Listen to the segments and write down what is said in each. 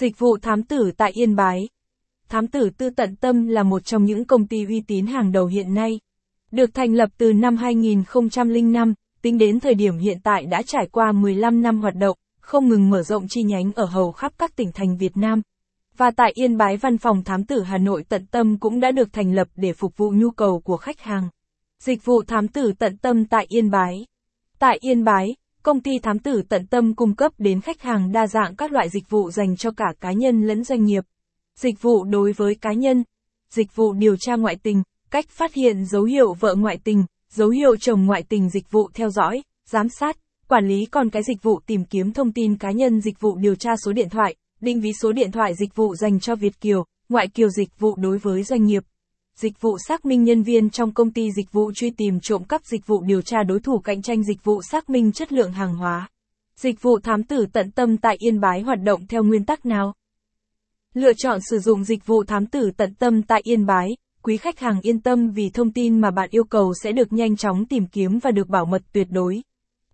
Dịch vụ thám tử tại Yên Bái. Thám tử tư tận tâm là một trong những công ty uy tín hàng đầu hiện nay. Được thành lập từ năm 2005, tính đến thời điểm hiện tại đã trải qua 15 năm hoạt động, không ngừng mở rộng chi nhánh ở hầu khắp các tỉnh thành Việt Nam. Và tại Yên Bái văn phòng thám tử Hà Nội tận tâm cũng đã được thành lập để phục vụ nhu cầu của khách hàng. Dịch vụ thám tử tận tâm tại Yên Bái. Tại Yên Bái, công ty thám tử tận tâm cung cấp đến khách hàng đa dạng các loại dịch vụ dành cho cả cá nhân lẫn doanh nghiệp. Dịch vụ đối với cá nhân, dịch vụ điều tra ngoại tình, cách phát hiện dấu hiệu vợ ngoại tình, dấu hiệu chồng ngoại tình dịch vụ theo dõi, giám sát, quản lý còn cái dịch vụ tìm kiếm thông tin cá nhân dịch vụ điều tra số điện thoại, định vị số điện thoại dịch vụ dành cho Việt Kiều, ngoại kiều dịch vụ đối với doanh nghiệp. Dịch vụ xác minh nhân viên trong công ty dịch vụ truy tìm trộm cắp dịch vụ điều tra đối thủ cạnh tranh dịch vụ xác minh chất lượng hàng hóa. Dịch vụ thám tử tận tâm tại Yên Bái hoạt động theo nguyên tắc nào? Lựa chọn sử dụng dịch vụ thám tử tận tâm tại Yên Bái, quý khách hàng yên tâm vì thông tin mà bạn yêu cầu sẽ được nhanh chóng tìm kiếm và được bảo mật tuyệt đối.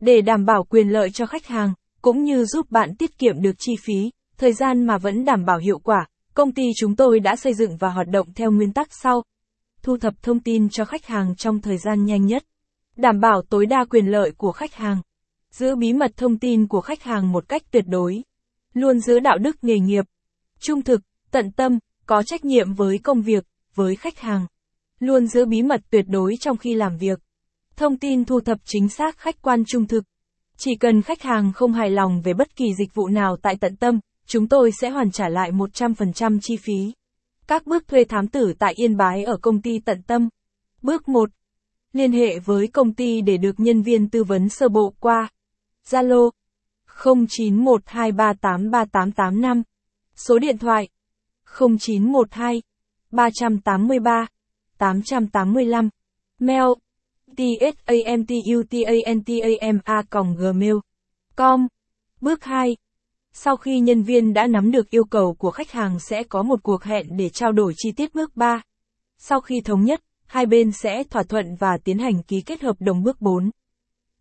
Để đảm bảo quyền lợi cho khách hàng, cũng như giúp bạn tiết kiệm được chi phí, thời gian mà vẫn đảm bảo hiệu quả, công ty chúng tôi đã xây dựng và hoạt động theo nguyên tắc sau. Thu thập thông tin cho khách hàng trong thời gian nhanh nhất. Đảm bảo tối đa quyền lợi của khách hàng. Giữ bí mật thông tin của khách hàng một cách tuyệt đối. Luôn giữ đạo đức nghề nghiệp. Trung thực, tận tâm, có trách nhiệm với công việc, với khách hàng. Luôn giữ bí mật tuyệt đối trong khi làm việc. Thông tin thu thập chính xác khách quan trung thực. Chỉ cần khách hàng không hài lòng về bất kỳ dịch vụ nào tại tận tâm, chúng tôi sẽ hoàn trả lại 100% chi phí. Các bước thuê thám tử tại Yên Bái ở công ty tận tâm. Bước 1. Liên hệ với công ty để được nhân viên tư vấn sơ bộ qua Zalo 0912383885 Số điện thoại 0912 383 885 Mail tsamtutantama.gmail.com Bước 2 sau khi nhân viên đã nắm được yêu cầu của khách hàng sẽ có một cuộc hẹn để trao đổi chi tiết bước 3. Sau khi thống nhất, hai bên sẽ thỏa thuận và tiến hành ký kết hợp đồng bước 4.